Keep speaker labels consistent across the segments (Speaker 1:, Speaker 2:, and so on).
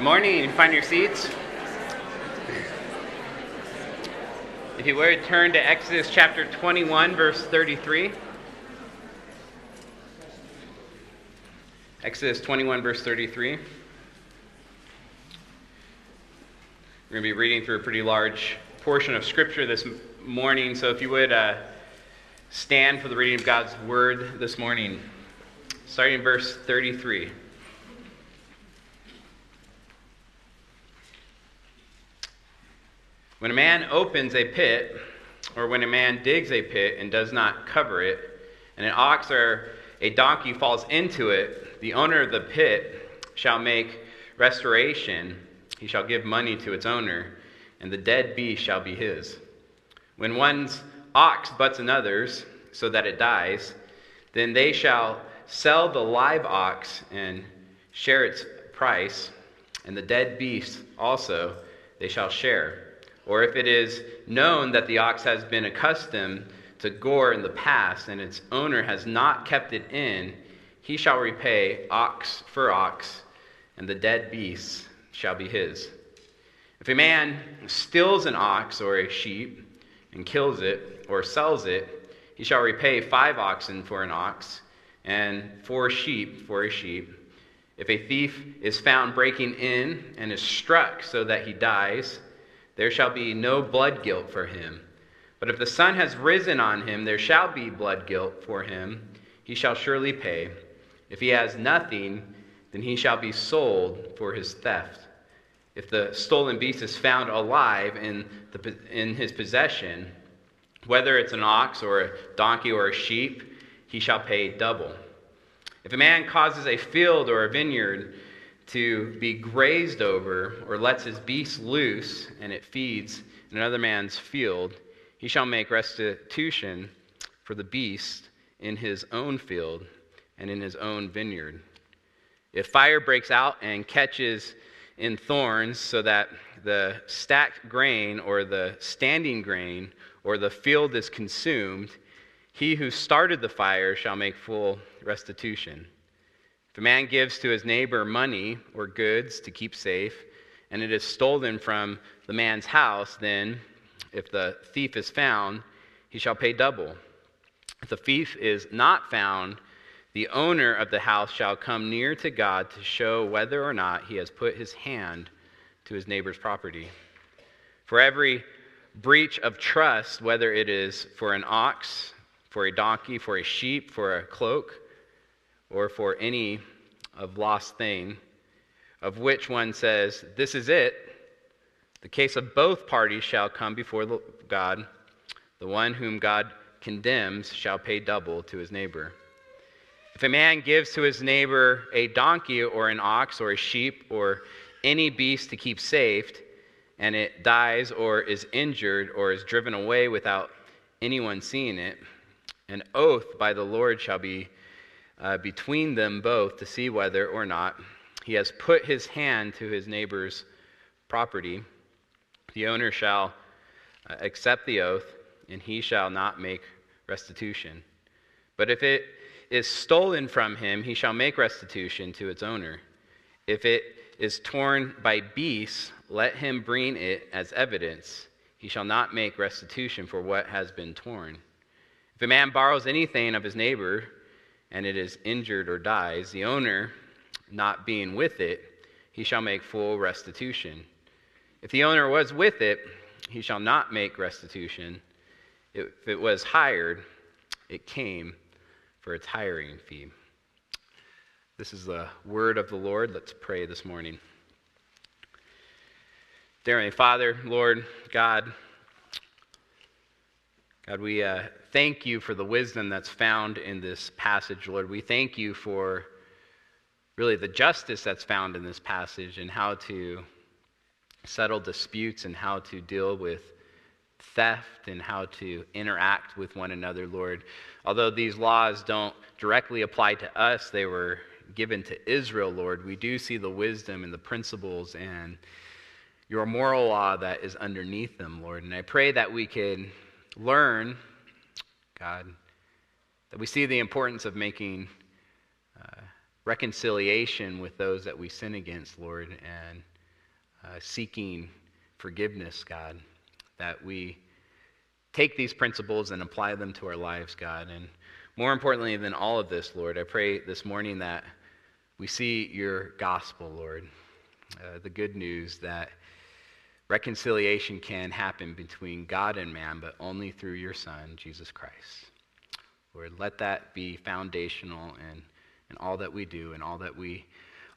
Speaker 1: Good morning. Find your seats. If you would, turn to Exodus chapter 21, verse 33. Exodus 21, verse 33. We're going to be reading through a pretty large portion of Scripture this morning, so if you would uh, stand for the reading of God's Word this morning, starting in verse 33. When a man opens a pit, or when a man digs a pit and does not cover it, and an ox or a donkey falls into it, the owner of the pit shall make restoration. He shall give money to its owner, and the dead beast shall be his. When one's ox butts another's, so that it dies, then they shall sell the live ox and share its price, and the dead beast also they shall share or if it is known that the ox has been accustomed to gore in the past and its owner has not kept it in, he shall repay ox for ox, and the dead beast shall be his. If a man steals an ox or a sheep and kills it or sells it, he shall repay five oxen for an ox and four sheep for a sheep. If a thief is found breaking in and is struck so that he dies, there shall be no blood guilt for him. But if the sun has risen on him, there shall be blood guilt for him. He shall surely pay. If he has nothing, then he shall be sold for his theft. If the stolen beast is found alive in, the, in his possession, whether it's an ox or a donkey or a sheep, he shall pay double. If a man causes a field or a vineyard, to be grazed over or lets his beast loose and it feeds in another man's field, he shall make restitution for the beast in his own field and in his own vineyard. If fire breaks out and catches in thorns so that the stacked grain or the standing grain or the field is consumed, he who started the fire shall make full restitution. If a man gives to his neighbor money or goods to keep safe, and it is stolen from the man's house, then, if the thief is found, he shall pay double. If the thief is not found, the owner of the house shall come near to God to show whether or not he has put his hand to his neighbor's property. For every breach of trust, whether it is for an ox, for a donkey, for a sheep, for a cloak, or for any of lost thing, of which one says, This is it, the case of both parties shall come before God. The one whom God condemns shall pay double to his neighbor. If a man gives to his neighbor a donkey or an ox or a sheep or any beast to keep safe, and it dies or is injured or is driven away without anyone seeing it, an oath by the Lord shall be uh, between them both to see whether or not he has put his hand to his neighbor's property. The owner shall uh, accept the oath, and he shall not make restitution. But if it is stolen from him, he shall make restitution to its owner. If it is torn by beasts, let him bring it as evidence. He shall not make restitution for what has been torn. If a man borrows anything of his neighbor, and it is injured or dies, the owner, not being with it, he shall make full restitution. If the owner was with it, he shall not make restitution. If it was hired, it came for its hiring fee. This is the word of the Lord. Let's pray this morning. Dear Father, Lord, God, God, we uh, thank you for the wisdom that's found in this passage, Lord. We thank you for really the justice that's found in this passage and how to settle disputes and how to deal with theft and how to interact with one another, Lord. Although these laws don't directly apply to us, they were given to Israel, Lord. We do see the wisdom and the principles and your moral law that is underneath them, Lord. And I pray that we can learn, God, that we see the importance of making uh, reconciliation with those that we sin against, Lord, and uh, seeking forgiveness, God, that we take these principles and apply them to our lives, God. And more importantly than all of this, Lord, I pray this morning that we see your gospel, Lord, uh, the good news that reconciliation can happen between God and man, but only through your Son, Jesus Christ. Lord, let that be foundational in, in all that we do and all that we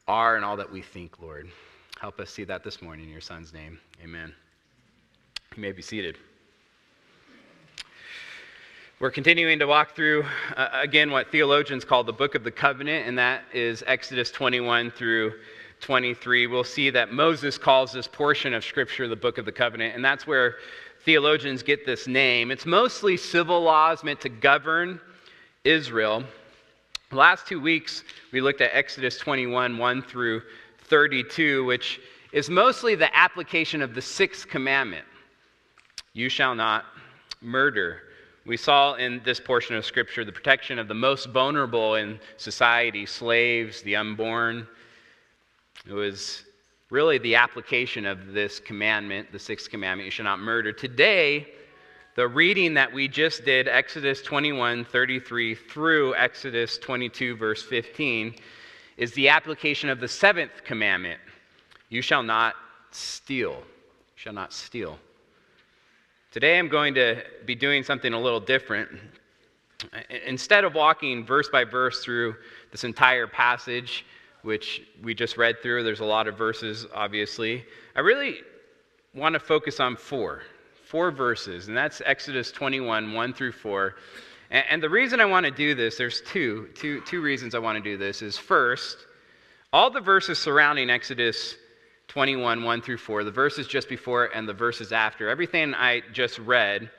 Speaker 1: are and all that we think, Lord. Help us see that this morning in your Son's name. Amen. You may be seated. We're continuing to walk through, uh, again, what theologians call the Book of the Covenant, and that is Exodus 21 through 23. We'll see that Moses calls this portion of Scripture the Book of the Covenant, and that's where theologians get this name. It's mostly civil laws meant to govern Israel. The last two weeks, we looked at Exodus 21 1 through 32, which is mostly the application of the sixth commandment You shall not murder. We saw in this portion of Scripture the protection of the most vulnerable in society slaves, the unborn. It was really the application of this commandment, the sixth commandment, you shall not murder. Today, the reading that we just did, Exodus 21 33 through Exodus 22, verse 15, is the application of the seventh commandment you shall not steal. You shall not steal. Today I'm going to be doing something a little different. Instead of walking verse by verse through this entire passage, which we just read through, there's a lot of verses, obviously, I really want to focus on four. Four verses, and that's Exodus 21, 1 through 4. And, and the reason I want to do this, there's two, two, two reasons I want to do this, is first, all the verses surrounding Exodus 21, 1 through 4, the verses just before and the verses after, everything I just read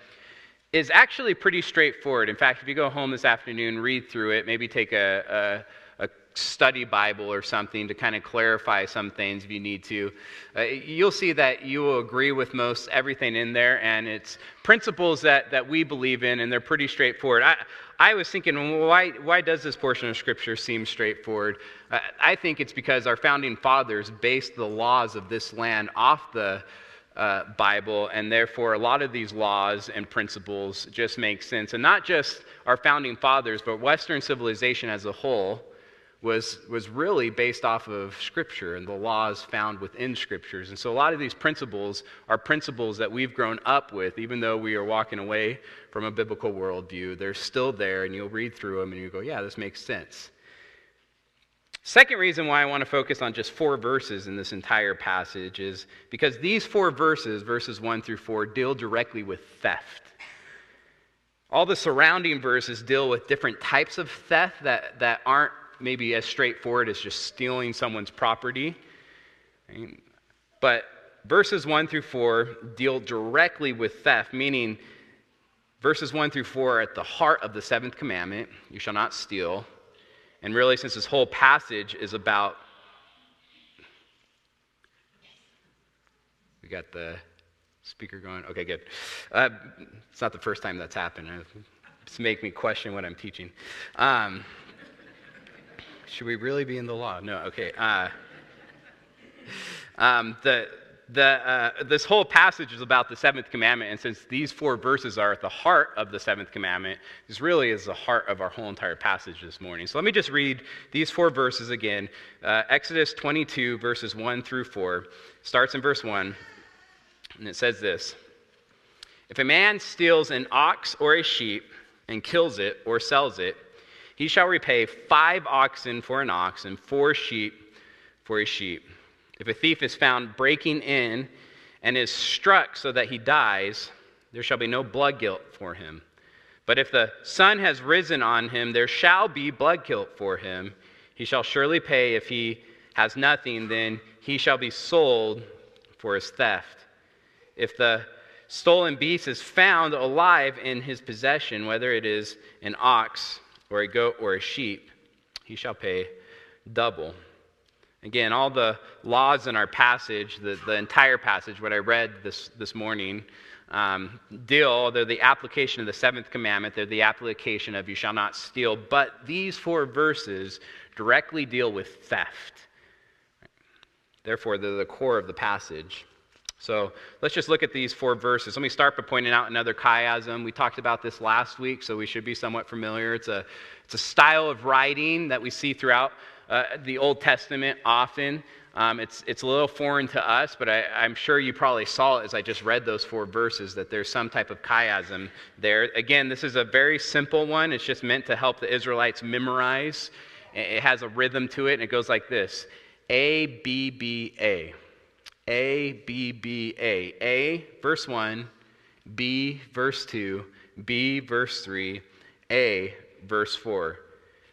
Speaker 1: is actually pretty straightforward. In fact, if you go home this afternoon, read through it, maybe take a, a, a study Bible or something to kind of clarify some things if you need to, uh, you'll see that you will agree with most everything in there, and it's principles that, that we believe in, and they're pretty straightforward. I, I was thinking, why, why does this portion of Scripture seem straightforward? Uh, I think it's because our founding fathers based the laws of this land off the uh, Bible, and therefore a lot of these laws and principles just make sense. And not just our founding fathers, but Western civilization as a whole was, was really based off of Scripture and the laws found within Scriptures. And so a lot of these principles are principles that we've grown up with, even though we are walking away from a biblical worldview. They're still there, and you'll read through them and you go, yeah, this makes sense. Second reason why I want to focus on just four verses in this entire passage is because these four verses, verses 1 through 4, deal directly with theft. All the surrounding verses deal with different types of theft that, that aren't maybe as straightforward as just stealing someone's property. But verses 1 through 4 deal directly with theft, meaning verses 1 through 4 are at the heart of the seventh commandment you shall not steal. And really, since this whole passage is about. We got the speaker going. Okay, good. Uh, it's not the first time that's happened. It's make me question what I'm teaching. Um, should we really be in the law? No, okay. Uh, um, the, the, uh, this whole passage is about the seventh commandment, and since these four verses are at the heart of the seventh commandment, this really is the heart of our whole entire passage this morning. So let me just read these four verses again. Uh, Exodus 22, verses 1 through 4, starts in verse 1, and it says this If a man steals an ox or a sheep and kills it or sells it, he shall repay five oxen for an ox and four sheep for a sheep. If a thief is found breaking in and is struck so that he dies, there shall be no blood guilt for him. But if the sun has risen on him, there shall be blood guilt for him. He shall surely pay. If he has nothing, then he shall be sold for his theft. If the stolen beast is found alive in his possession, whether it is an ox or a goat or a sheep, he shall pay double. Again, all the laws in our passage, the, the entire passage, what I read this, this morning, um, deal, they're the application of the seventh commandment, they're the application of you shall not steal. But these four verses directly deal with theft. Therefore, they're the core of the passage. So let's just look at these four verses. Let me start by pointing out another chiasm. We talked about this last week, so we should be somewhat familiar. It's a, it's a style of writing that we see throughout uh, the Old Testament often. Um, it's, it's a little foreign to us, but I, am sure you probably saw it as I just read those four verses that there's some type of chiasm there. Again, this is a very simple one. It's just meant to help the Israelites memorize. It has a rhythm to it, and it goes like this A, B, B, A. A, B, B, A. A, verse 1, B, verse 2, B, verse 3, A, verse 4.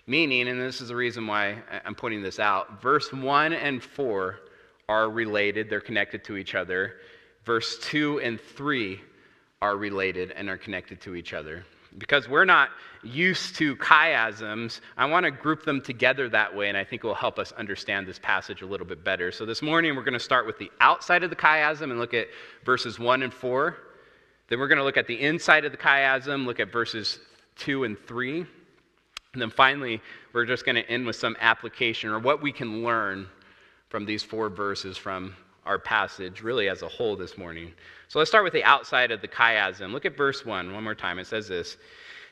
Speaker 1: Meaning, and this is the reason why I'm pointing this out, verse 1 and 4 are related, they're connected to each other. Verse 2 and 3 are related and are connected to each other. Because we're not used to chiasms, I want to group them together that way, and I think it will help us understand this passage a little bit better. So this morning, we're going to start with the outside of the chiasm and look at verses 1 and 4. Then we're going to look at the inside of the chiasm, look at verses 2 and 3. And then finally, we're just going to end with some application or what we can learn from these four verses from our passage, really as a whole this morning. So let's start with the outside of the chiasm. Look at verse 1 one more time. It says this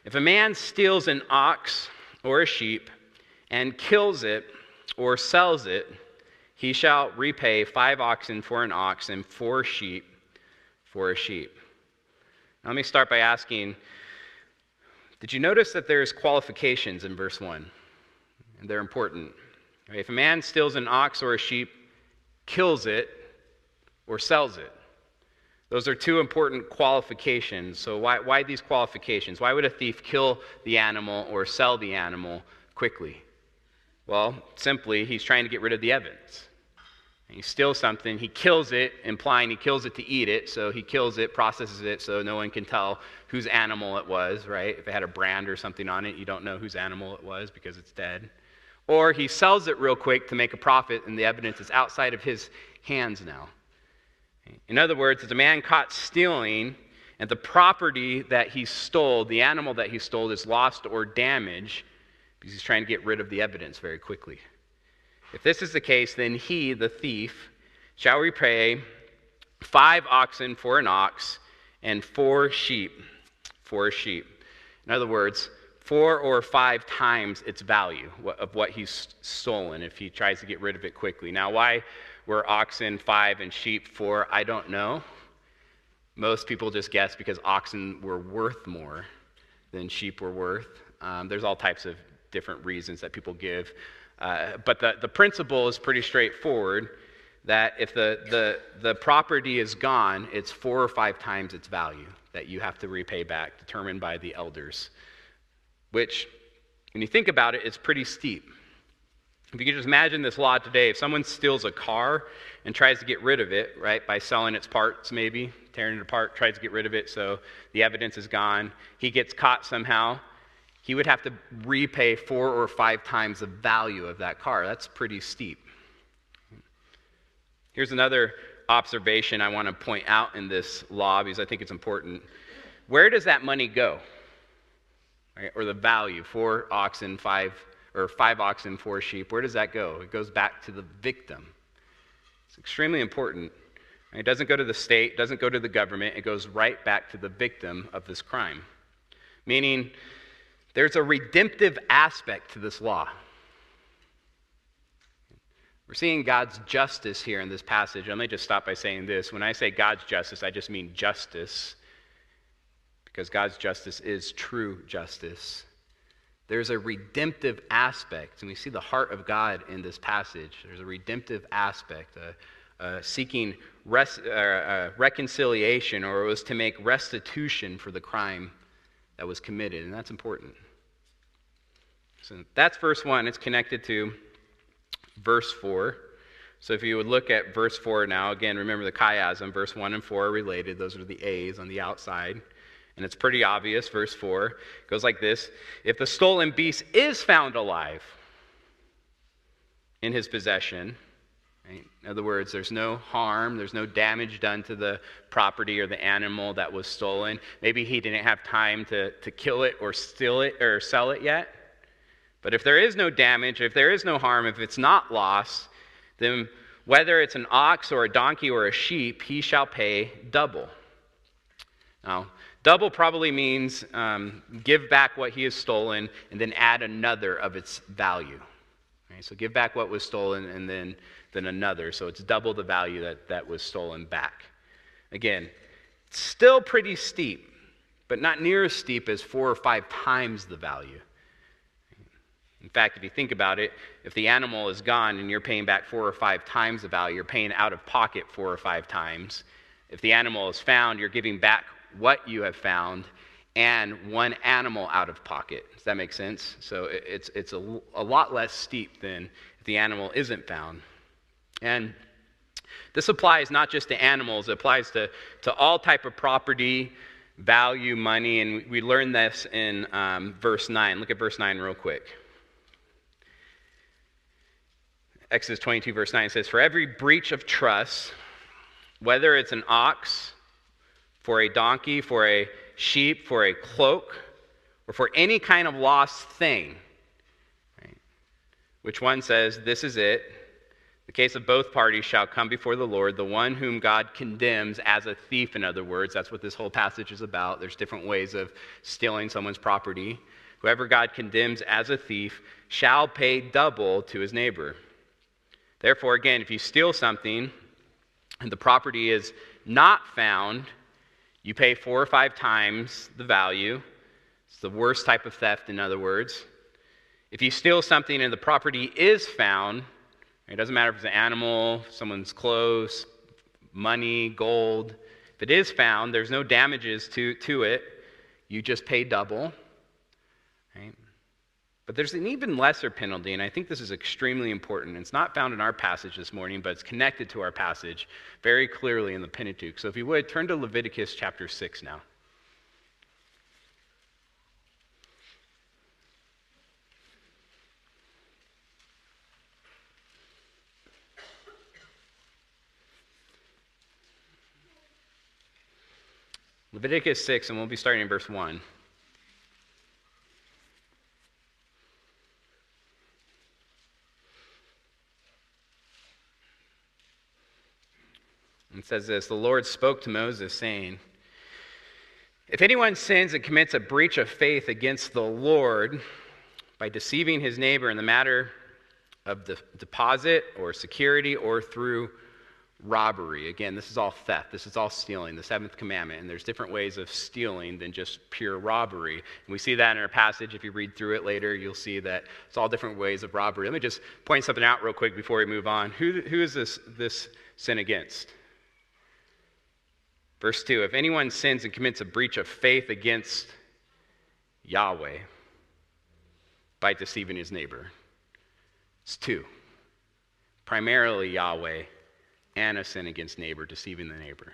Speaker 1: If a man steals an ox or a sheep and kills it or sells it, he shall repay five oxen for an ox and four sheep for a sheep. Now, let me start by asking did you notice that there's qualifications in verse 1? And they're important. If a man steals an ox or a sheep, kills it, or sells it, those are two important qualifications. So, why, why these qualifications? Why would a thief kill the animal or sell the animal quickly? Well, simply, he's trying to get rid of the evidence. He steals something, he kills it, implying he kills it to eat it. So he kills it, processes it so no one can tell whose animal it was, right? If it had a brand or something on it, you don't know whose animal it was because it's dead. Or he sells it real quick to make a profit, and the evidence is outside of his hands now. In other words, it's a man caught stealing, and the property that he stole, the animal that he stole, is lost or damaged because he's trying to get rid of the evidence very quickly. If this is the case, then he, the thief, shall repay five oxen for an ox and four sheep for a sheep. In other words, four or five times its value of what he's stolen if he tries to get rid of it quickly. Now, why were oxen five and sheep four? I don't know. Most people just guess because oxen were worth more than sheep were worth. Um, there's all types of different reasons that people give. Uh, but the, the principle is pretty straightforward that if the, the, the property is gone, it's four or five times its value that you have to repay back, determined by the elders. Which, when you think about it, is pretty steep. If you can just imagine this law today, if someone steals a car and tries to get rid of it, right, by selling its parts maybe, tearing it apart, tries to get rid of it so the evidence is gone, he gets caught somehow, he would have to repay four or five times the value of that car. That's pretty steep. Here's another observation I want to point out in this law because I think it's important. Where does that money go? Right? Or the value, four oxen, five, or five oxen, four sheep, where does that go? It goes back to the victim. It's extremely important. It doesn't go to the state, doesn't go to the government, it goes right back to the victim of this crime. Meaning, there's a redemptive aspect to this law. We're seeing God's justice here in this passage. Let me just stop by saying this. When I say God's justice, I just mean justice, because God's justice is true justice. There's a redemptive aspect, and we see the heart of God in this passage. There's a redemptive aspect, uh, seeking res- uh, uh reconciliation, or it was to make restitution for the crime that was committed, and that's important. So that's verse 1. It's connected to verse 4. So if you would look at verse 4 now, again, remember the chiasm, verse 1 and 4 are related. Those are the A's on the outside. And it's pretty obvious. Verse 4 goes like this If the stolen beast is found alive in his possession, Right? In other words, there's no harm, there's no damage done to the property or the animal that was stolen. Maybe he didn't have time to, to kill it or steal it or sell it yet. But if there is no damage, if there is no harm, if it's not lost, then whether it's an ox or a donkey or a sheep, he shall pay double. Now, double probably means um, give back what he has stolen and then add another of its value. Right? So give back what was stolen and then, then another. So it's double the value that, that was stolen back. Again, it's still pretty steep, but not near as steep as four or five times the value. In fact, if you think about it, if the animal is gone and you're paying back four or five times the value, you're paying out of pocket four or five times. If the animal is found, you're giving back what you have found and one animal out of pocket. Does that make sense? So it's, it's a, a lot less steep than if the animal isn't found. And this applies not just to animals, it applies to, to all type of property, value, money, and we learn this in um, verse 9. Look at verse 9 real quick. Exodus 22, verse 9 says, For every breach of trust, whether it's an ox, for a donkey, for a sheep, for a cloak, or for any kind of lost thing, right? which one says, This is it. The case of both parties shall come before the Lord, the one whom God condemns as a thief, in other words. That's what this whole passage is about. There's different ways of stealing someone's property. Whoever God condemns as a thief shall pay double to his neighbor. Therefore, again, if you steal something and the property is not found, you pay four or five times the value. It's the worst type of theft, in other words. If you steal something and the property is found, it doesn't matter if it's an animal, someone's clothes, money, gold. If it is found, there's no damages to, to it. You just pay double. But there's an even lesser penalty, and I think this is extremely important. It's not found in our passage this morning, but it's connected to our passage very clearly in the Pentateuch. So if you would, turn to Leviticus chapter 6 now. Leviticus 6, and we'll be starting in verse 1. It says this The Lord spoke to Moses, saying, If anyone sins and commits a breach of faith against the Lord by deceiving his neighbor in the matter of the deposit or security or through robbery. Again, this is all theft. This is all stealing, the seventh commandment. And there's different ways of stealing than just pure robbery. And we see that in our passage. If you read through it later, you'll see that it's all different ways of robbery. Let me just point something out real quick before we move on. Who, who is this, this sin against? Verse 2 If anyone sins and commits a breach of faith against Yahweh by deceiving his neighbor, it's two. Primarily Yahweh and a sin against neighbor, deceiving the neighbor.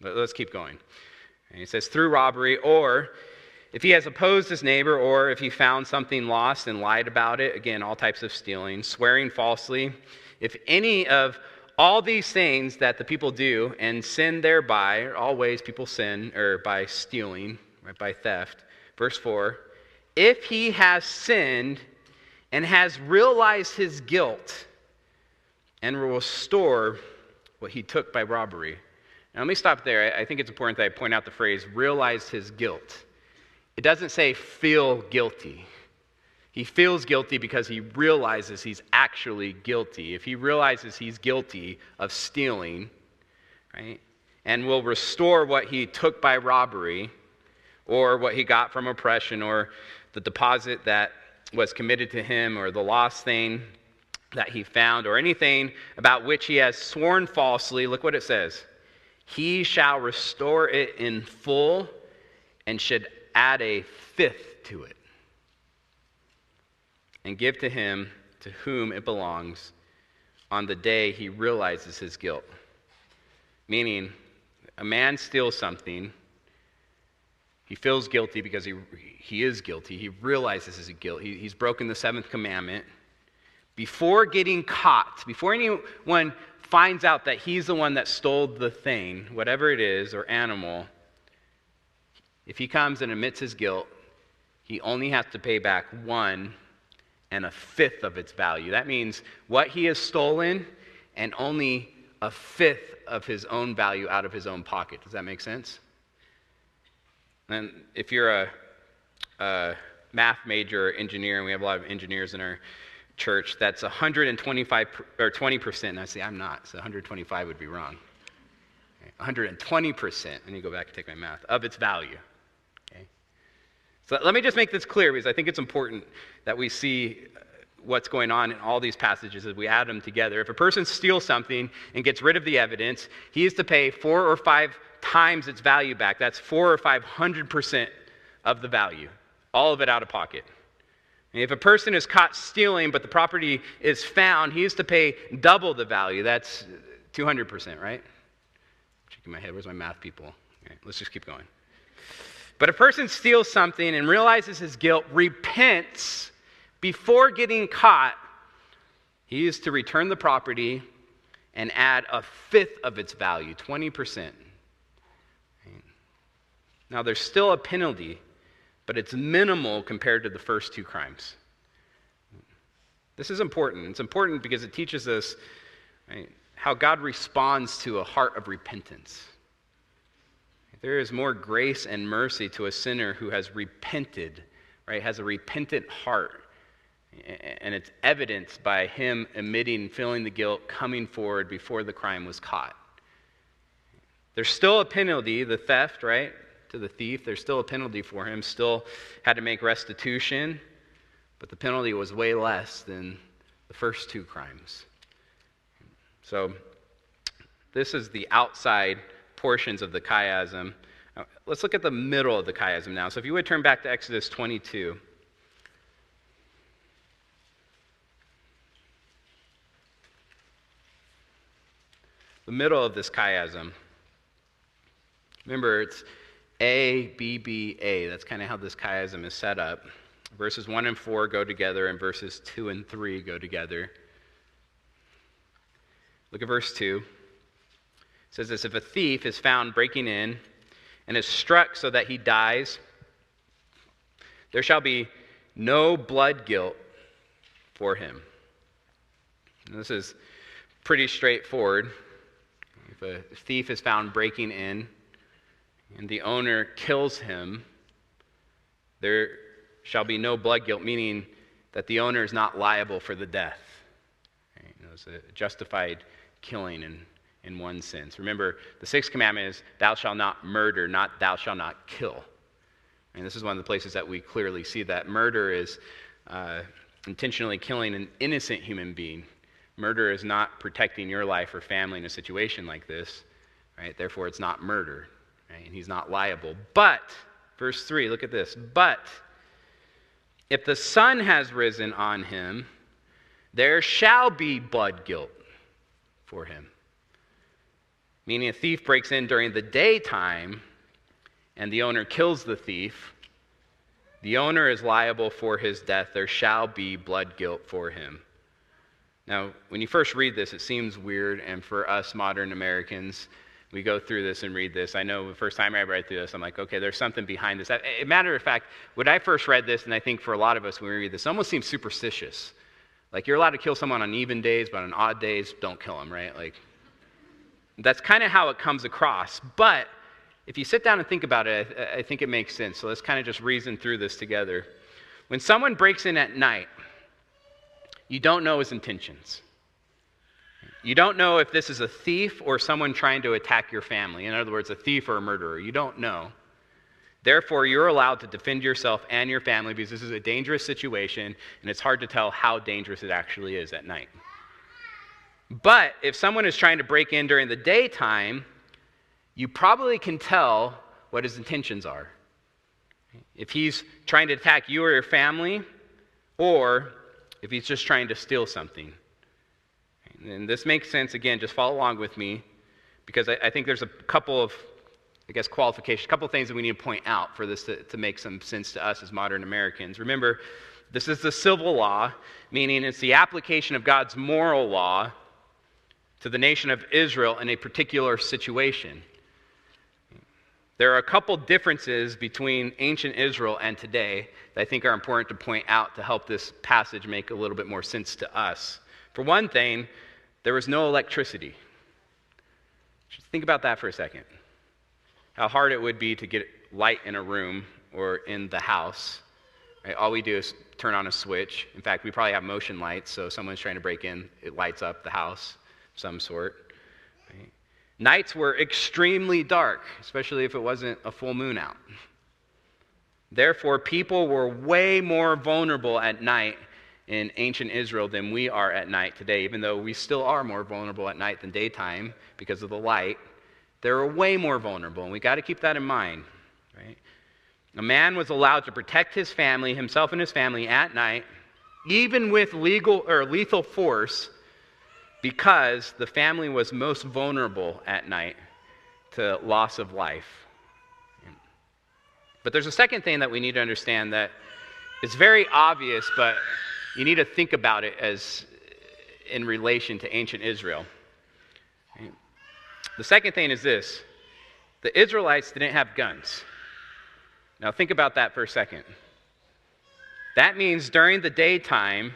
Speaker 1: Let's keep going. And he says, through robbery, or if he has opposed his neighbor, or if he found something lost and lied about it, again, all types of stealing, swearing falsely, if any of all these things that the people do and sin thereby, all ways people sin, or by stealing, right, by theft. Verse 4 If he has sinned and has realized his guilt and will restore what he took by robbery. Now, let me stop there. I think it's important that I point out the phrase realized his guilt. It doesn't say feel guilty. He feels guilty because he realizes he's actually guilty. If he realizes he's guilty of stealing, right, and will restore what he took by robbery, or what he got from oppression, or the deposit that was committed to him, or the lost thing that he found, or anything about which he has sworn falsely, look what it says. He shall restore it in full and should add a fifth to it and give to him to whom it belongs on the day he realizes his guilt. Meaning, a man steals something, he feels guilty because he, he is guilty, he realizes his guilt, he, he's broken the seventh commandment. Before getting caught, before anyone finds out that he's the one that stole the thing, whatever it is, or animal, if he comes and admits his guilt, he only has to pay back one and a fifth of its value. That means what he has stolen and only a fifth of his own value out of his own pocket. Does that make sense? And if you're a, a math major or engineer, and we have a lot of engineers in our church, that's 125 or 20 percent. And I say I'm not, so 125 would be wrong. 120 percent. I need to go back and take my math of its value. So let me just make this clear because I think it's important that we see uh, what's going on in all these passages as we add them together. If a person steals something and gets rid of the evidence, he is to pay four or five times its value back. That's four or five hundred percent of the value, all of it out of pocket. And if a person is caught stealing but the property is found, he is to pay double the value. That's 200%, right? Checking my head. Where's my math people? Okay, let's just keep going. But a person steals something and realizes his guilt, repents before getting caught, he is to return the property and add a fifth of its value, 20%. Now, there's still a penalty, but it's minimal compared to the first two crimes. This is important. It's important because it teaches us right, how God responds to a heart of repentance. There is more grace and mercy to a sinner who has repented, right? Has a repentant heart. And it's evidenced by him admitting, feeling the guilt, coming forward before the crime was caught. There's still a penalty, the theft, right? to the thief. There's still a penalty for him, still had to make restitution, but the penalty was way less than the first two crimes. So, this is the outside portions of the chiasm. Uh, let's look at the middle of the chiasm now. So, if you would turn back to Exodus 22. The middle of this chiasm. Remember, it's a, B, B, A. That's kind of how this chiasm is set up. Verses 1 and 4 go together, and verses 2 and 3 go together. Look at verse 2. It says this If a thief is found breaking in and is struck so that he dies, there shall be no blood guilt for him. And this is pretty straightforward. If a thief is found breaking in, and the owner kills him, there shall be no blood guilt, meaning that the owner is not liable for the death. Know, it's a justified killing in, in one sense. Remember, the sixth commandment is, Thou shalt not murder, not thou shalt not kill. And this is one of the places that we clearly see that murder is uh, intentionally killing an innocent human being. Murder is not protecting your life or family in a situation like this, right? Therefore, it's not murder right? and he's not liable. But, verse 3, look at this. But if the sun has risen on him, there shall be blood guilt for him. Meaning, a thief breaks in during the daytime and the owner kills the thief. The owner is liable for his death. There shall be blood guilt for him. Now, when you first read this, it seems weird, and for us modern Americans, we go through this and read this. I know the first time I read through this, I'm like, okay, there's something behind this. A matter of fact, when I first read this, and I think for a lot of us when we read this, it almost seems superstitious. Like you're allowed to kill someone on even days, but on odd days, don't kill them, right? Like that's kind of how it comes across. But if you sit down and think about it, I, I think it makes sense. So let's kind of just reason through this together. When someone breaks in at night, you don't know his intentions. You don't know if this is a thief or someone trying to attack your family. In other words, a thief or a murderer. You don't know. Therefore, you're allowed to defend yourself and your family because this is a dangerous situation and it's hard to tell how dangerous it actually is at night. But if someone is trying to break in during the daytime, you probably can tell what his intentions are. If he's trying to attack you or your family, or if he's just trying to steal something. And this makes sense, again, just follow along with me, because I, think there's a couple of, I guess, qualifications, a couple of things that we need to point out for this to, to make some sense to us as modern Americans. Remember, this is the civil law, meaning it's the application of God's moral law to the nation of Israel in a particular situation. There are a couple differences between ancient Israel and today that I think are important to point out to help this passage make a little bit more sense to us. For one thing, there was no electricity. Just think about that for a second. How hard it would be to get light in a room or in the house. Right? All we do is turn on a switch. In fact, we probably have motion lights, so someone's trying to break in, it lights up the house some sort. Right? Nights were extremely dark, especially if it wasn't a full moon out. Therefore, people were way more vulnerable at night in ancient Israel than we are at night today, even though we still are more vulnerable at night than daytime because of the light. They're way more vulnerable, and we got to keep that in mind. Right? A man was allowed to protect his family, himself and his family, at night, even with legal or lethal force, because the family was most vulnerable at night to loss of life. But there's a second thing that we need to understand that is very obvious, but you need to think about it as in relation to ancient Israel. The second thing is this the Israelites didn't have guns. Now, think about that for a second. That means during the daytime,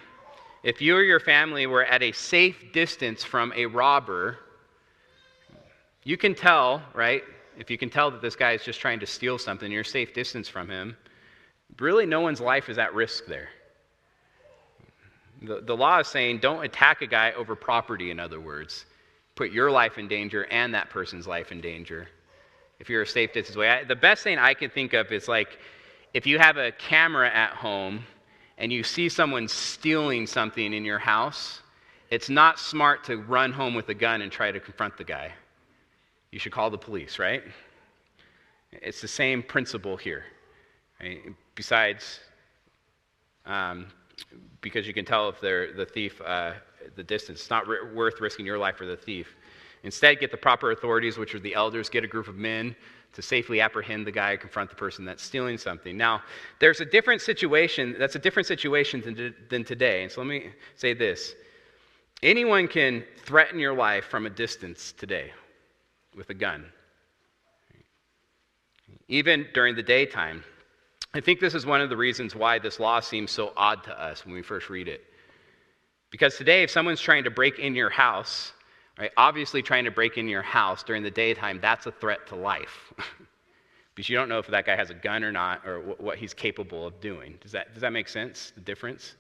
Speaker 1: if you or your family were at a safe distance from a robber, you can tell, right? If you can tell that this guy is just trying to steal something, you're a safe distance from him, really no one's life is at risk there. The, the law is saying don't attack a guy over property, in other words. Put your life in danger and that person's life in danger if you're a safe distance away. I, the best thing I can think of is like if you have a camera at home and you see someone stealing something in your house, it's not smart to run home with a gun and try to confront the guy. You should call the police, right? It's the same principle here. Besides, um, because you can tell if they're the thief, uh, the distance. It's not r- worth risking your life for the thief. Instead, get the proper authorities, which are the elders, get a group of men to safely apprehend the guy, or confront the person that's stealing something. Now, there's a different situation, that's a different situation than, than today. And so let me say this anyone can threaten your life from a distance today with a gun, even during the daytime. I think this is one of the reasons why this law seems so odd to us when we first read it. Because today, if someone's trying to break in your house, Right? Obviously, trying to break in your house during the daytime, that's a threat to life. because you don't know if that guy has a gun or not or what he's capable of doing. Does that, does that make sense? The difference?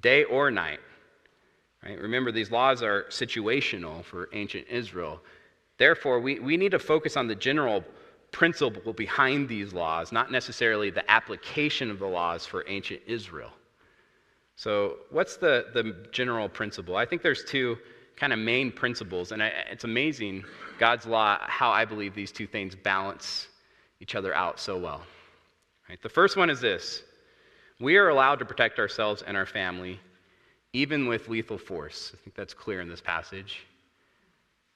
Speaker 1: Day or night. Right? Remember, these laws are situational for ancient Israel. Therefore, we, we need to focus on the general principle behind these laws, not necessarily the application of the laws for ancient Israel. So, what's the, the general principle? I think there's two kind of main principles. And I, it's amazing, God's law, how I believe these two things balance each other out so well. Right? The first one is this we are allowed to protect ourselves and our family, even with lethal force. I think that's clear in this passage.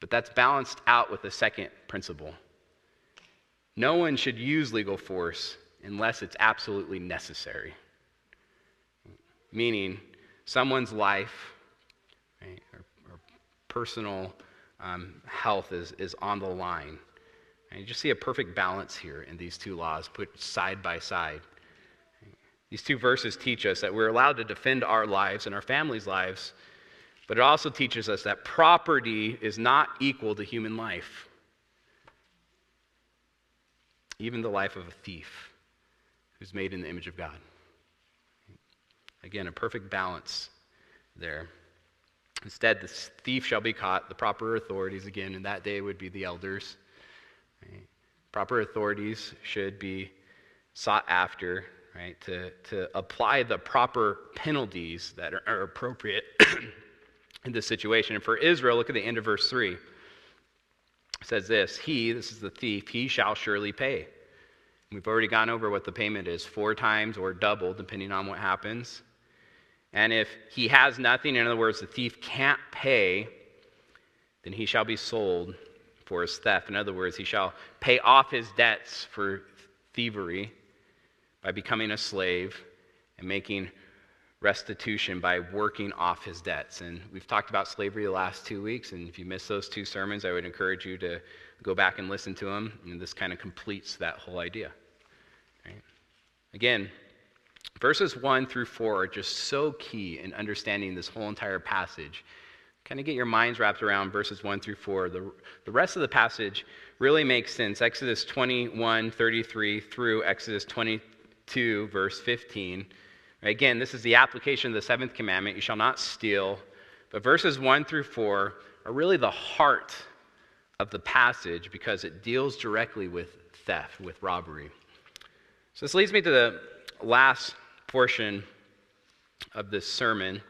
Speaker 1: But that's balanced out with the second principle. No one should use legal force unless it's absolutely necessary. Meaning, someone's life right, or personal um, health is, is on the line. And you just see a perfect balance here in these two laws put side by side. These two verses teach us that we're allowed to defend our lives and our families' lives, but it also teaches us that property is not equal to human life, even the life of a thief who's made in the image of God. Again, a perfect balance there. Instead, the thief shall be caught. The proper authorities, again, in that day would be the elders. Right? Proper authorities should be sought after, right, to, to apply the proper penalties that are, are appropriate in this situation. And for Israel, look at the end of verse 3. It says this He, this is the thief, he shall surely pay. We've already gone over what the payment is four times or double, depending on what happens. And if he has nothing, in other words, the thief can't pay, then he shall be sold for his theft. In other words, he shall pay off his debts for thievery by becoming a slave and making restitution by working off his debts. And we've talked about slavery the last two weeks, and if you missed those two sermons, I would encourage you to go back and listen to them. And this kind of completes that whole idea. Right? Again, verses 1 through 4 are just so key in understanding this whole entire passage. Kind of get your minds wrapped around verses 1 through 4. The, the rest of the passage really makes sense. Exodus 21, 33 through Exodus 22, verse 15 Again, this is the application of the seventh commandment you shall not steal. But verses 1 through 4 are really the heart of the passage because it deals directly with theft, with robbery. So this leads me to the last portion of this sermon.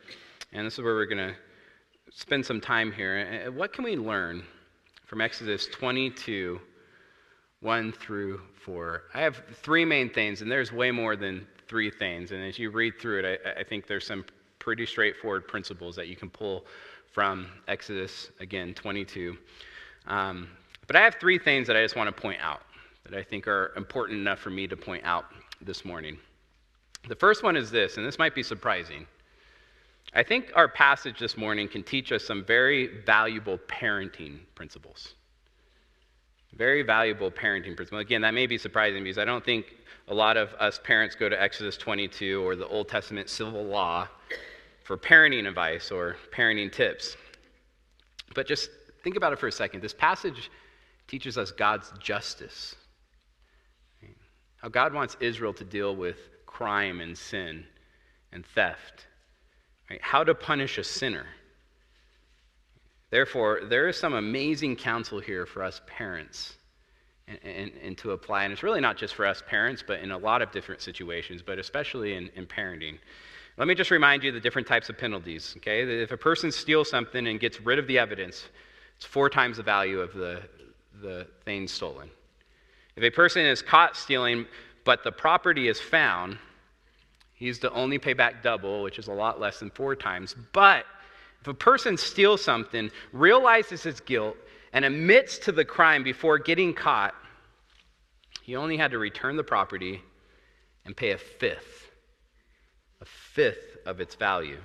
Speaker 1: And this is where we're going to spend some time here. What can we learn from Exodus 22, 1 through 4? I have three main things, and there's way more than three things. And as you read through it, I, I think there's some pretty straightforward principles that you can pull from Exodus, again, 22. Um, but I have three things that I just want to point out that I think are important enough for me to point out this morning. The first one is this, and this might be surprising. I think our passage this morning can teach us some very valuable parenting principles. Very valuable parenting principles. Again, that may be surprising because I don't think a lot of us parents go to Exodus 22 or the Old Testament civil law for parenting advice or parenting tips. But just think about it for a second. This passage teaches us God's justice. How God wants Israel to deal with crime and sin and theft. Right? How to punish a sinner. Therefore, there is some amazing counsel here for us parents and, and, and, to apply. And it's really not just for us parents, but in a lot of different situations, but especially in, in parenting. Let me just remind you the different types of penalties, okay? If a person steals something and gets rid of the evidence, it's four times the value of the, the thing stolen. If a person is caught stealing, but the property is found, he's to only pay back double, which is a lot less than four times. But if a person steals something, realizes his guilt, and admits to the crime before getting caught, he only had to return the property and pay a fifth, a fifth of its value.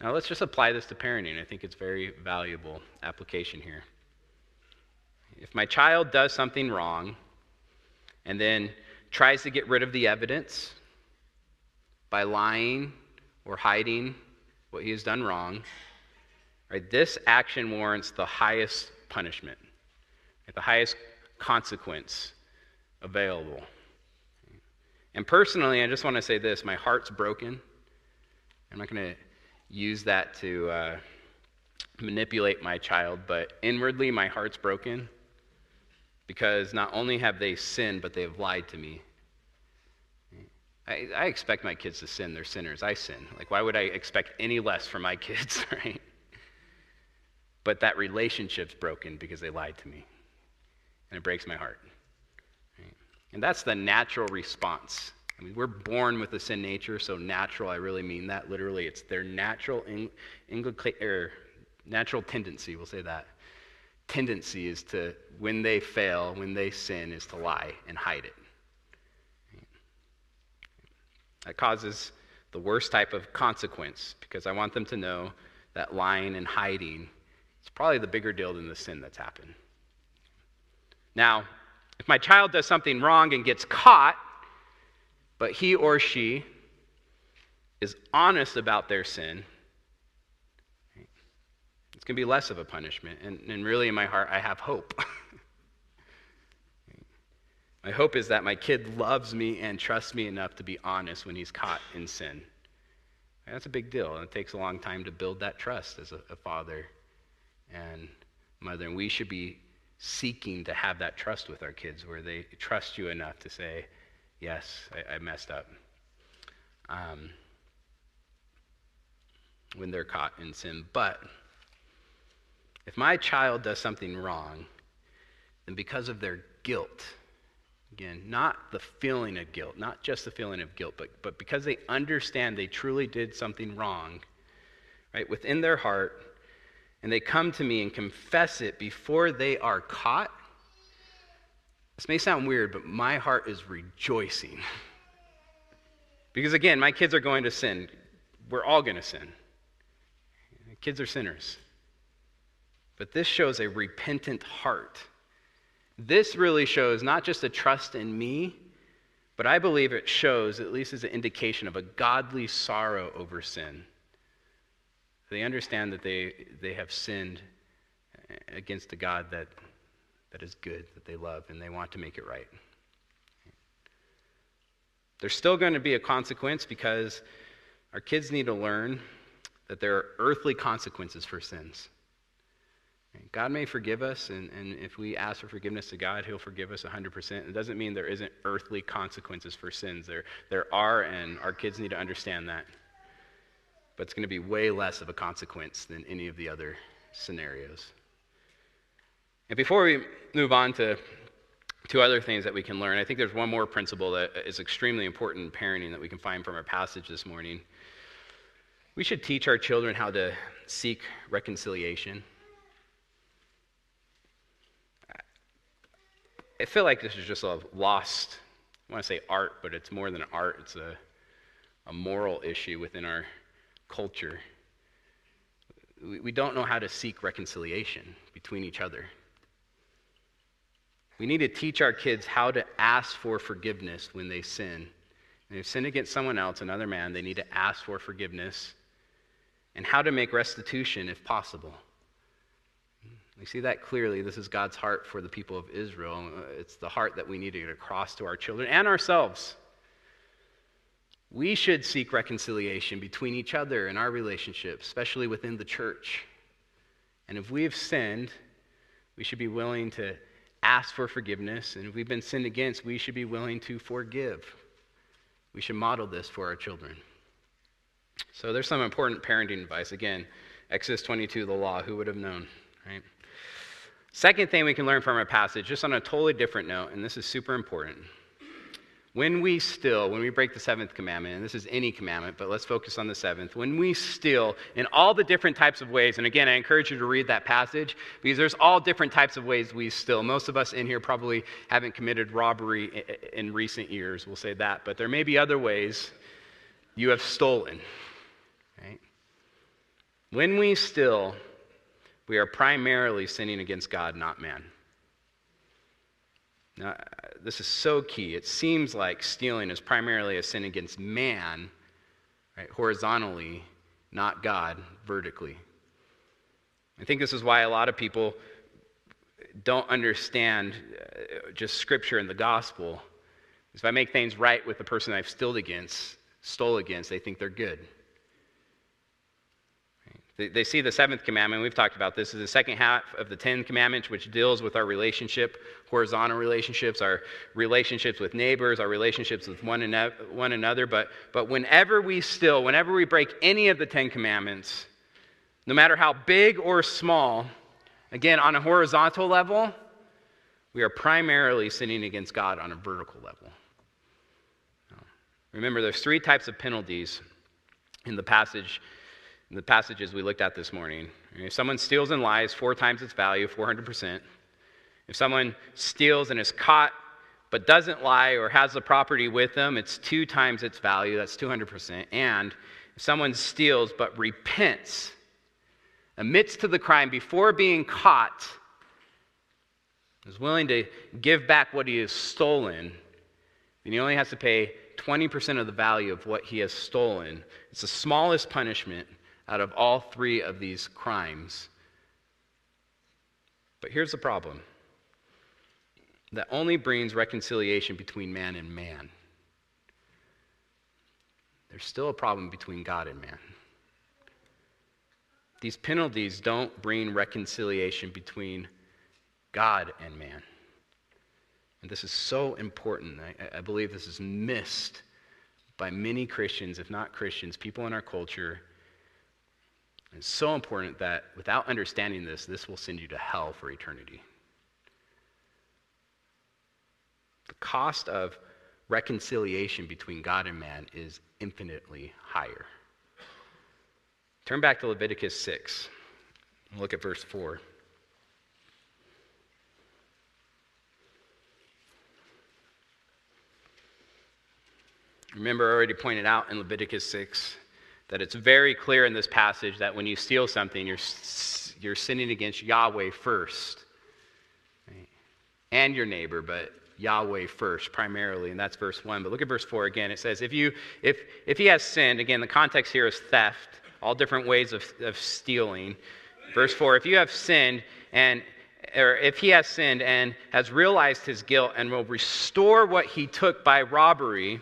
Speaker 1: Now, let's just apply this to parenting. I think it's very valuable application here. If my child does something wrong and then tries to get rid of the evidence by lying or hiding what he has done wrong, Right? This action warrants the highest punishment, right? the highest consequence available. And personally, I just want to say this my heart's broken. I'm not going to use that to uh, manipulate my child, but inwardly, my heart's broken because not only have they sinned, but they have lied to me. I, I expect my kids to sin. They're sinners. I sin. Like, why would I expect any less from my kids, right? But that relationship's broken because they lied to me. And it breaks my heart. And that's the natural response. I mean, we're born with a sin nature, so natural, I really mean that literally. It's their natural, in er, natural tendency, we'll say that. Tendency is to, when they fail, when they sin, is to lie and hide it. That causes the worst type of consequence because I want them to know that lying and hiding it's probably the bigger deal than the sin that's happened. Now, if my child does something wrong and gets caught, but he or she is honest about their sin, it's going to be less of a punishment. And, and really, in my heart, I have hope. my hope is that my kid loves me and trusts me enough to be honest when he's caught in sin. That's a big deal, and it takes a long time to build that trust as a, a father and mother. And we should be seeking to have that trust with our kids where they trust you enough to say, Yes, I, I messed up. Um, when they're caught in sin. But if my child does something wrong, then because of their guilt, again, not the feeling of guilt, not just the feeling of guilt, but, but because they understand they truly did something wrong, right, within their heart, and they come to me and confess it before they are caught, this may sound weird, but my heart is rejoicing. Because again, my kids are going to sin. We're all going to sin. Kids are sinners. But this shows a repentant heart. This really shows not just a trust in me, but I believe it shows, at least as an indication of a godly sorrow over sin. They understand that they, they have sinned against a God that, that is good, that they love, and they want to make it right. There's still going to be a consequence because our kids need to learn that there are earthly consequences for sins. God may forgive us, and, and if we ask for forgiveness to God, He'll forgive us 100%. It doesn't mean there isn't earthly consequences for sins. There, there are, and our kids need to understand that. But it's going to be way less of a consequence than any of the other scenarios. And before we move on to two other things that we can learn, I think there's one more principle that is extremely important in parenting that we can find from our passage this morning. We should teach our children how to seek reconciliation. I feel like this is just a lost, I want to say art, but it's more than art, it's a, a moral issue within our culture. We, we don't know how to seek reconciliation between each other. We need to teach our kids how to ask for forgiveness when they sin. And if sin against someone else, another man, they need to ask for forgiveness and how to make restitution if possible. We see that clearly. This is God's heart for the people of Israel. Uh, it's the heart that we need to get across to our children and ourselves. We should seek reconciliation between each other and our relationships, especially within the church. And if we have sinned, we should be willing to ask for forgiveness. And if we've been sinned against, we should be willing to forgive. We should model this for our children. So there's some important parenting advice. Again, Exodus 22, the law, who would have known, right? Second thing we can learn from our passage, just on a totally different note, and this is super important. When we steal, when we break the seventh commandment, and this is any commandment, but let's focus on the seventh, when we steal in all the different types of ways, and again, I encourage you to read that passage because there's all different types of ways we steal. Most of us in here probably haven't committed robbery in recent years, we'll say that, but there may be other ways you have stolen. Right? When we steal, we are primarily sinning against God, not man. Now, this is so key. It seems like stealing is primarily a sin against man, right, horizontally, not God, vertically. I think this is why a lot of people don't understand uh, just scripture and the gospel. If I make things right with the person I've stole against, stole against, they think they're good. They see the seventh commandment, we've talked about this, is the second half of the Ten Commandments, which deals with our relationship, horizontal relationships, our relationships with neighbors, our relationships with one, one another. But, but whenever we still, whenever we break any of the Ten Commandments, no matter how big or small, again, on a horizontal level, we are primarily sinning against God on a vertical level. Remember, there's three types of penalties in the passage the passages we looked at this morning. If someone steals and lies, four times its value, 400%. If someone steals and is caught but doesn't lie or has the property with them, it's two times its value, that's 200%. And if someone steals but repents, admits to the crime before being caught, is willing to give back what he has stolen, then he only has to pay 20% of the value of what he has stolen. It's the smallest punishment out of all three of these crimes. But here's the problem that only brings reconciliation between man and man. There's still a problem between God and man. These penalties don't bring reconciliation between God and man. And this is so important. I, I, believe this is missed by many Christians, if not Christians, people in our culture it's so important that without understanding this, this will send you to hell for eternity. The cost of reconciliation between God and man is infinitely higher. Turn back to Leviticus 6 and look at verse 4. Remember, I already pointed out in Leviticus 6 that it's very clear in this passage that when you steal something, you're, you're sinning against Yahweh first. Right? And your neighbor, but Yahweh first primarily, and that's verse 1. But look at verse 4 again. It says, if, you, if, if he has sinned, again, the context here is theft, all different ways of, of stealing. Verse 4 If you have sinned, and or if he has sinned and has realized his guilt and will restore what he took by robbery,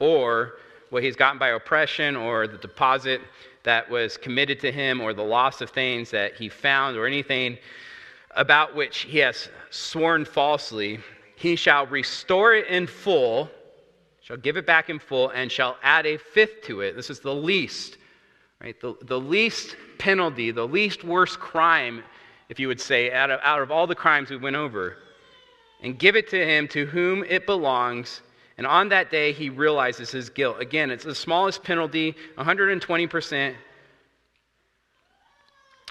Speaker 1: or what he's gotten by oppression, or the deposit that was committed to him, or the loss of things that he found, or anything about which he has sworn falsely, he shall restore it in full, shall give it back in full, and shall add a fifth to it. This is the least, right? The, the least penalty, the least worst crime, if you would say, out of, out of all the crimes we went over, and give it to him to whom it belongs. And on that day, he realizes his guilt. Again, it's the smallest penalty, 120%,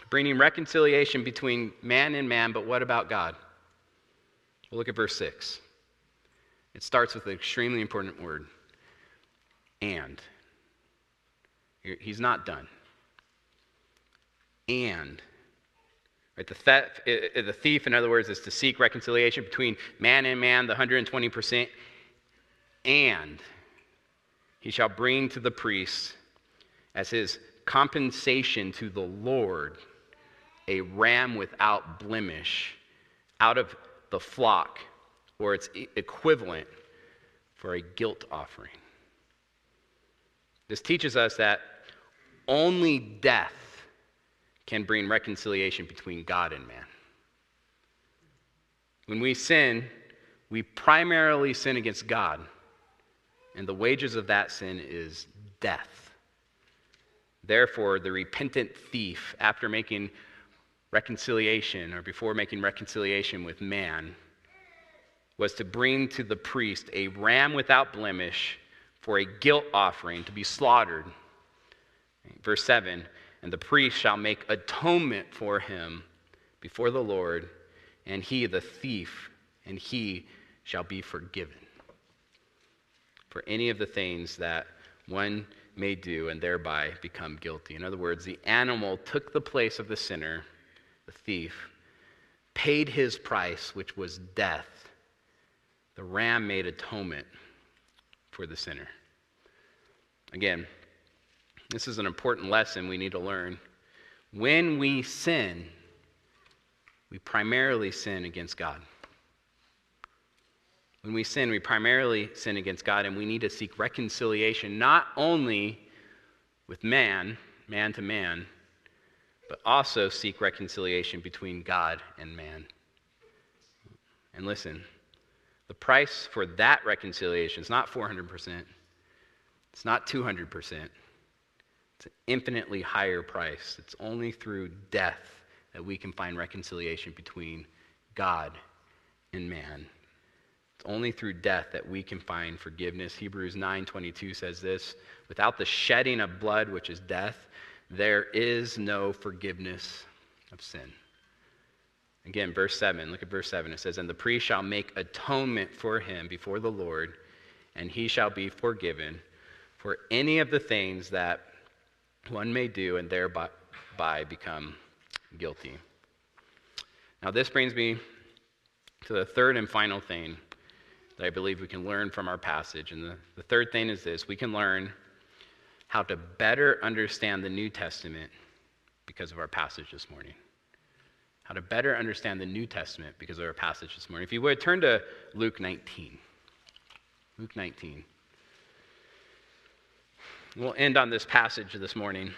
Speaker 1: bringing reconciliation between man and man. But what about God? We'll look at verse 6. It starts with an extremely important word and. He's not done. And. Right, the, theft, uh, uh, the thief, in other words, is to seek reconciliation between man and man, the 120%. And he shall bring to the priest as his compensation to the Lord a ram without blemish out of the flock or its equivalent for a guilt offering. This teaches us that only death can bring reconciliation between God and man. When we sin, we primarily sin against God, and the wages of that sin is death. Therefore, the repentant thief, after making reconciliation or before making reconciliation with man was to bring to the priest a ram without blemish for a guilt offering to be slaughtered. Verse 7 And the priest shall make atonement for him before the Lord, and he, the thief, and he shall be forgiven for any of the things that one may do and thereby become guilty. In other words, the animal took the place of the sinner the thief, paid his price, which was death. The ram made atonement for the sinner. Again, this is an important lesson we need to learn. When we sin, we primarily sin against God. When we sin, we primarily sin against God, and we need to seek reconciliation not only with man, man to man, but also seek reconciliation between God and man. And listen, the price for that reconciliation is not 400%, it's not 200%. It's an infinitely higher price. It's only through death that we can find reconciliation between God and man. It's only through death that we can find forgiveness. Hebrews 9:22 says this, without the shedding of blood, which is death, there is no forgiveness of sin. Again, verse 7, look at verse 7. It says, And the priest shall make atonement for him before the Lord, and he shall be forgiven for any of the things that one may do and thereby become guilty. Now, this brings me to the third and final thing that I believe we can learn from our passage. And the, the third thing is this we can learn how to better understand the New Testament because of our passage this morning. How to better understand the New Testament because of our passage this morning. If you would, turn to Luke 19. Luke 19. We'll end on this passage this morning.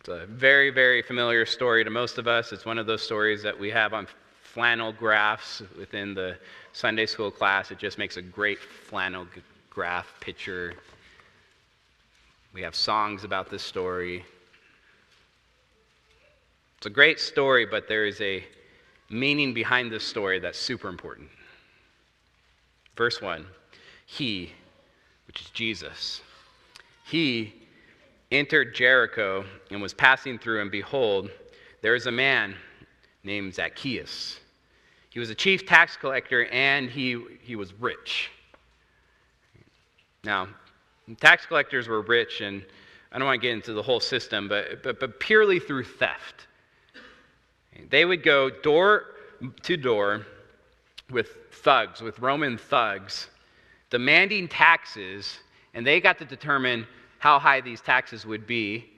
Speaker 1: It's a very, very familiar story to most of us. It's one of those stories that we have on flannel graphs within the Sunday school class. It just makes a great flannel graph picture we have songs about this story. It's a great story, but there is a meaning behind this story that's super important. Verse 1 He, which is Jesus, he entered Jericho and was passing through, and behold, there is a man named Zacchaeus. He was a chief tax collector and he, he was rich. Now, tax collectors were rich, and I don't want to get into the whole system, but, but, but purely through theft. They would go door to door with thugs, with Roman thugs, demanding taxes, and they got to determine how high these taxes would be.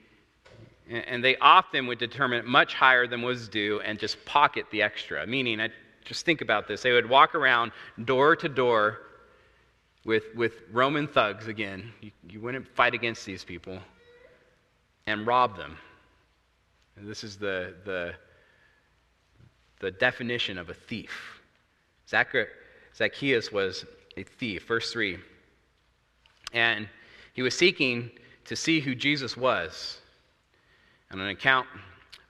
Speaker 1: And they often would determine much higher than was due and just pocket the extra. Meaning, just think about this. They would walk around door to door with, with Roman thugs again. You, you wouldn't fight against these people and rob them. And this is the, the, the definition of a thief. Zacchaeus was a thief. Verse 3. And he was seeking to see who Jesus was. And on account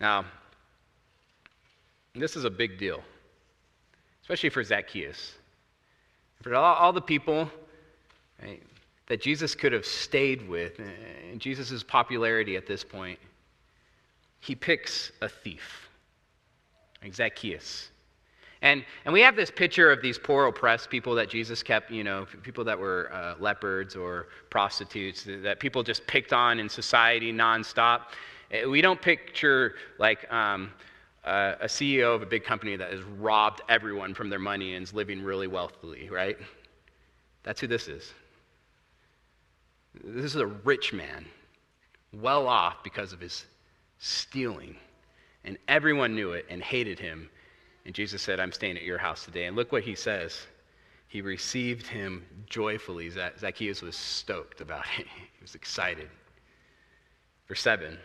Speaker 1: Now, this is a big deal, especially for Zacchaeus. For all, all the people right, that Jesus could have stayed with, and Jesus' popularity at this point, he picks a thief, Zacchaeus. And, and we have this picture of these poor oppressed people that Jesus kept, you know, people that were uh, leopards or prostitutes, that people just picked on in society nonstop. Eh, we don't picture like um, uh, a CEO of a big company that has robbed everyone from their money and is living really wealthily, right? That's who this is. This is a rich man, well off because of his stealing. And everyone knew it and hated him. And Jesus said, I'm staying at your house today. And look what he says. He received him joyfully. Zacchaeus was stoked about it, he was excited. Verse 7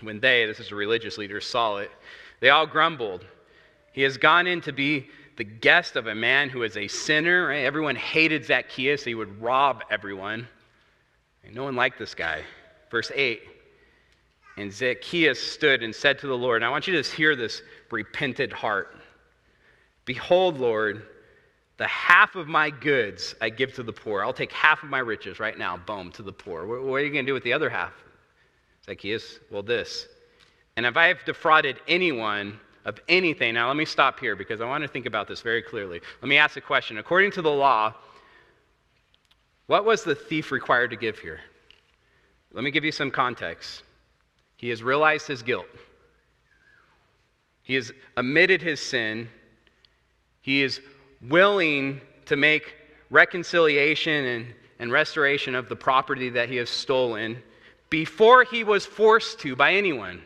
Speaker 1: when they, this is a religious leader, saw it, they all grumbled. He has gone in to be the guest of a man who is a sinner. Right? Everyone hated Zacchaeus. He would rob everyone. And no one liked this guy. Verse 8 And Zacchaeus stood and said to the Lord, and I want you to just hear this repentant heart Behold, Lord, the half of my goods I give to the poor. I'll take half of my riches right now, boom, to the poor. What are you going to do with the other half? Zacchaeus, well, this. And if I have defrauded anyone of anything, now let me stop here because I want to think about this very clearly. Let me ask a question. According to the law, what was the thief required to give here? Let me give you some context. He has realized his guilt, he has admitted his sin, he is willing to make reconciliation and, and restoration of the property that he has stolen before he was forced to by anyone.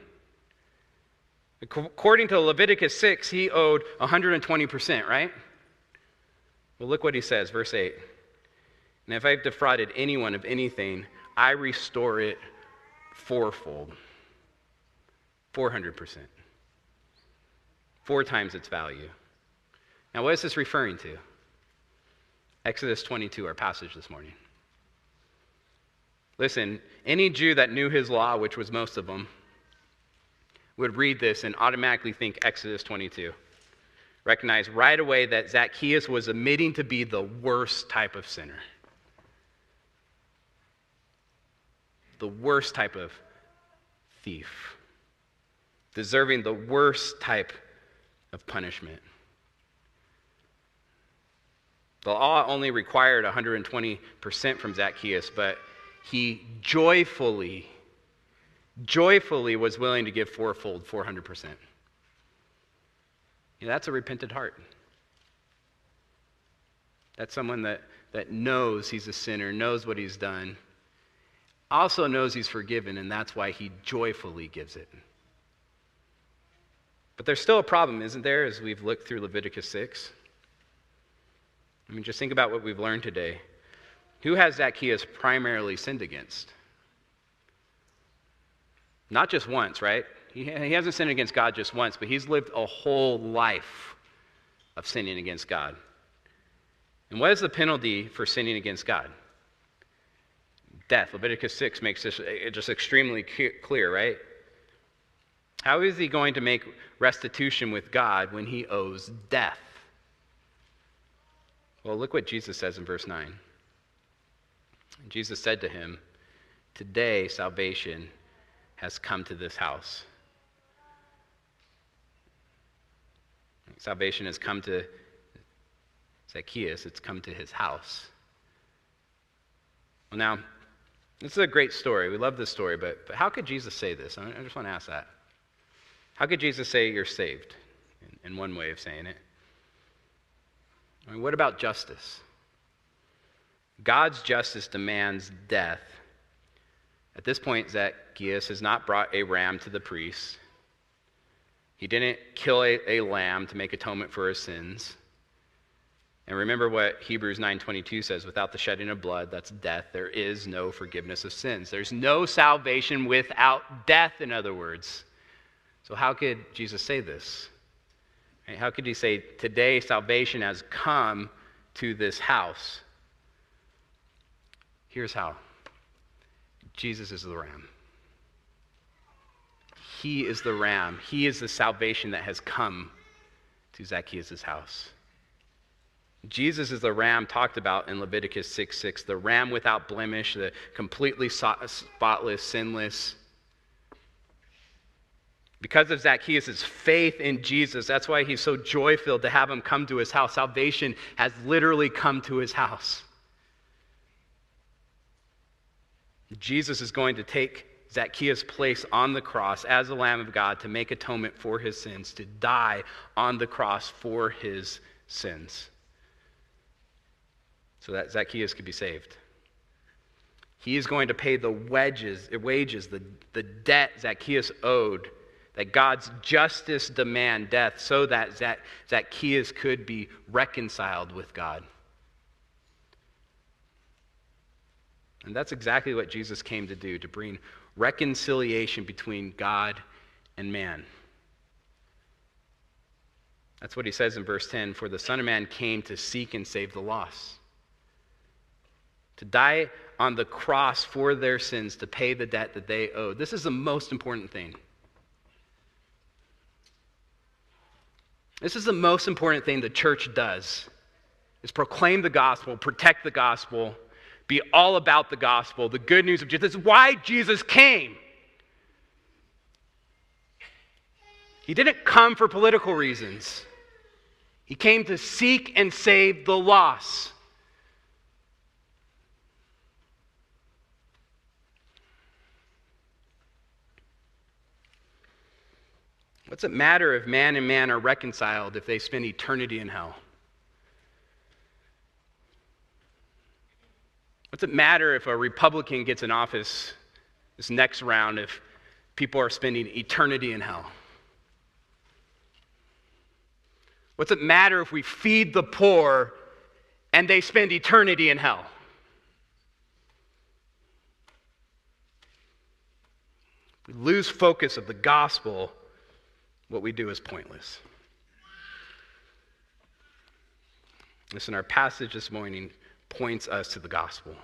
Speaker 1: According to Leviticus 6, he owed 120%, right? Well, look what he says, verse 8. And if I've defrauded anyone of anything, I restore it fourfold. 400%. Four times its value. Now, what is this referring to? Exodus 22, our passage this morning. Listen, any Jew that knew his law, which was most of them, would read this and automatically think Exodus 22. Recognize right away that Zacchaeus was admitting to be the worst type of sinner. The worst type of thief. Deserving the worst type of punishment. The law only required 120% from Zacchaeus, but he joyfully, joyfully was willing to give fourfold, 400%. You know, that's a repentant heart. That's someone that, that knows he's a sinner, knows what he's done, also knows he's forgiven, and that's why he joyfully gives it. But there's still a problem, isn't there, as we've looked through Leviticus 6? I mean, just think about what we've learned today. Who has Zacchaeus primarily sinned against? Not just once, right? He, he hasn't sinned against God just once, but he's lived a whole life of sinning against God. And what is the penalty for sinning against God? death. Leviticus 6 makes this just extremely clear, right? How is he going to make restitution with God when he owes death? Well, look what Jesus says in verse 9. Jesus said to him, Today salvation has come to this house. Salvation has come to Zacchaeus, it's come to his house. Well, now, this is a great story. We love this story, but, but how could Jesus say this? I just want to ask that. How could Jesus say you're saved? In, in one way of saying it. I mean, what about justice? God's justice demands death. At this point, Zacchaeus has not brought a ram to the priest. He didn't kill a, a lamb to make atonement for his sins. And remember what Hebrews 9:22 says, without the shedding of blood, that's death, there is no forgiveness of sins. There's no salvation without death in other words. So how could Jesus say this? How could he say today salvation has come to this house? Here's how. Jesus is the ram. He is the ram. He is the salvation that has come to Zacchaeus' house. Jesus is the ram talked about in Leviticus 6 6, the ram without blemish, the completely spotless, sinless. Because of Zacchaeus' faith in Jesus, that's why he's so joy filled to have him come to his house. Salvation has literally come to his house. Jesus is going to take Zacchaeus' place on the cross as the Lamb of God to make atonement for his sins, to die on the cross for his sins, so that Zacchaeus could be saved. He is going to pay the wedges, wages, the, the debt Zacchaeus owed, that God's justice demand death, so that Zac- Zacchaeus could be reconciled with God. And that's exactly what Jesus came to do to bring reconciliation between God and man. That's what he says in verse 10 For the Son of Man came to seek and save the lost. To die on the cross for their sins, to pay the debt that they owed. This is the most important thing. This is the most important thing the church does is proclaim the gospel, protect the gospel, be all about the gospel, the good news of Jesus. Why Jesus came. He didn't come for political reasons. He came to seek and save the lost. What's it matter if man and man are reconciled if they spend eternity in hell? What's it matter if a Republican gets in office this next round if people are spending eternity in hell? What's it matter if we feed the poor and they spend eternity in hell? If we lose focus of the gospel, what we do is pointless. Listen, our passage this morning points us to the gospel.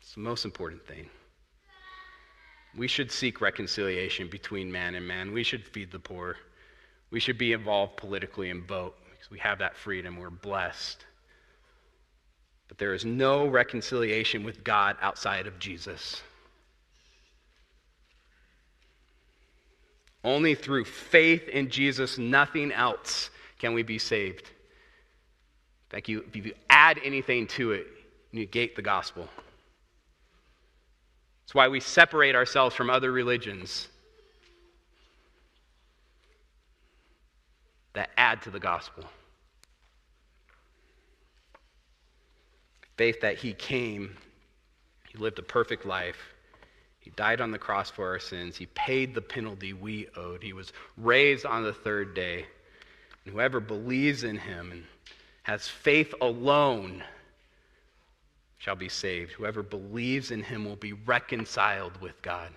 Speaker 1: It's the most important thing. We should seek reconciliation between man and man. We should feed the poor. We should be involved politically and vote because we have that freedom. We're blessed. But there is no reconciliation with God outside of Jesus. Only through faith in Jesus, nothing else, can we be saved fact, you, if you add anything to it, you negate the gospel. That's why we separate ourselves from other religions that add to the gospel. Faith that He came, He lived a perfect life. He died on the cross for our sins. He paid the penalty we owed. He was raised on the third day. And whoever believes in him and has faith alone shall be saved. Whoever believes in him will be reconciled with God.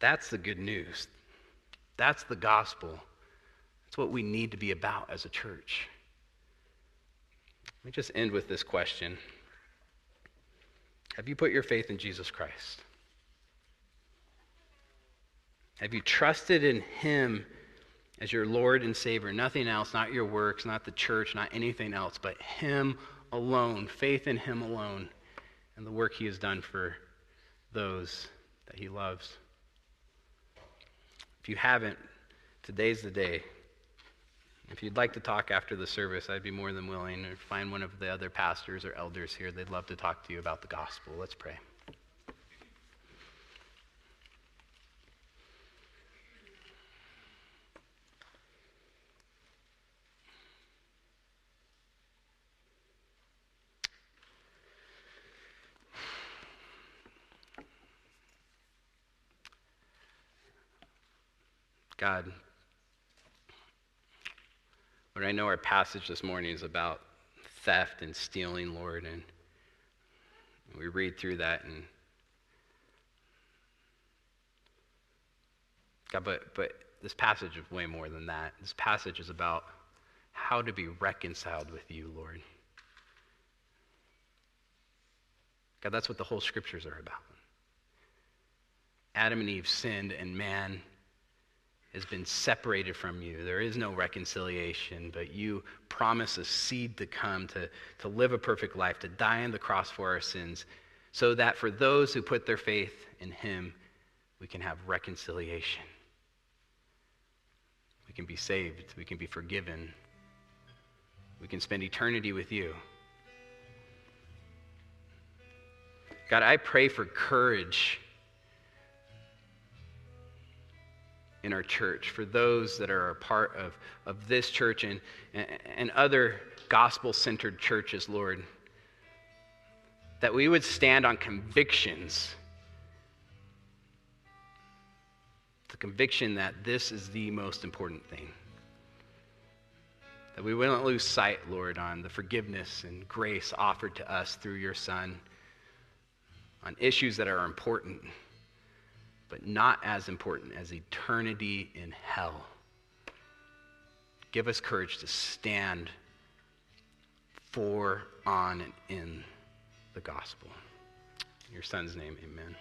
Speaker 1: That's the good news. That's the gospel. That's what we need to be about as a church. Let me just end with this question Have you put your faith in Jesus Christ? Have you trusted in Him as your Lord and Savior? Nothing else, not your works, not the church, not anything else, but Him alone, faith in Him alone, and the work He has done for those that He loves. If you haven't, today's the day. If you'd like to talk after the service, I'd be more than willing to find one of the other pastors or elders here. They'd love to talk to you about the gospel. Let's pray. God, but I know our passage this morning is about theft and stealing, Lord, and we read through that and God, but but this passage is way more than that. This passage is about how to be reconciled with you, Lord. God, that's what the whole scriptures are about. Adam and Eve sinned, and man has been separated from you. There is no reconciliation, but you promise a seed to come, to, to live a perfect life, to die on the cross for our sins, so that for those who put their faith in him, we can have reconciliation. We can be saved. We can be forgiven. We can spend eternity with you. God, I pray for courage in our church, for those that are a part of, of this church and, and other gospel centered churches, Lord, that we would stand on convictions. The conviction that this is the most important thing. That we wouldn't lose sight, Lord, on the forgiveness and grace offered to us through your Son, on issues that are important but not as important as eternity in hell. Give us courage to stand for, on, and in the gospel. In your son's name, amen.